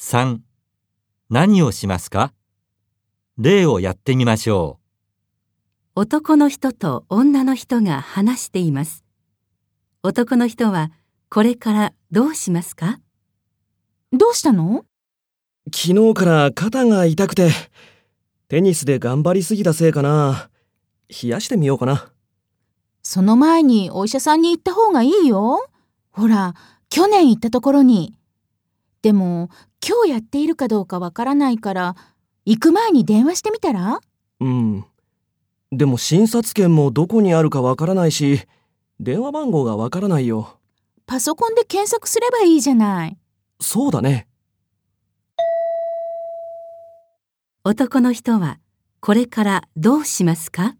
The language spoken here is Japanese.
3. 何をしますか？例をやってみましょ男の人と女の人が話しています。男の人はこれからどうしますか？どうしたの？昨日から肩が痛くて、テニスで頑張りすぎたせいかな。冷やしてみようかな。その前にお医者さんに行った方がいいよ。ほら、去年行ったところに。でも、今日やっているかどうかわからないから、行く前に電話してみたら？うん。でも診察券もどこにあるかわからないし、電話番号がわからないよ。パソコンで検索すればいいじゃない。そうだね。男の人はこれからどうしますか？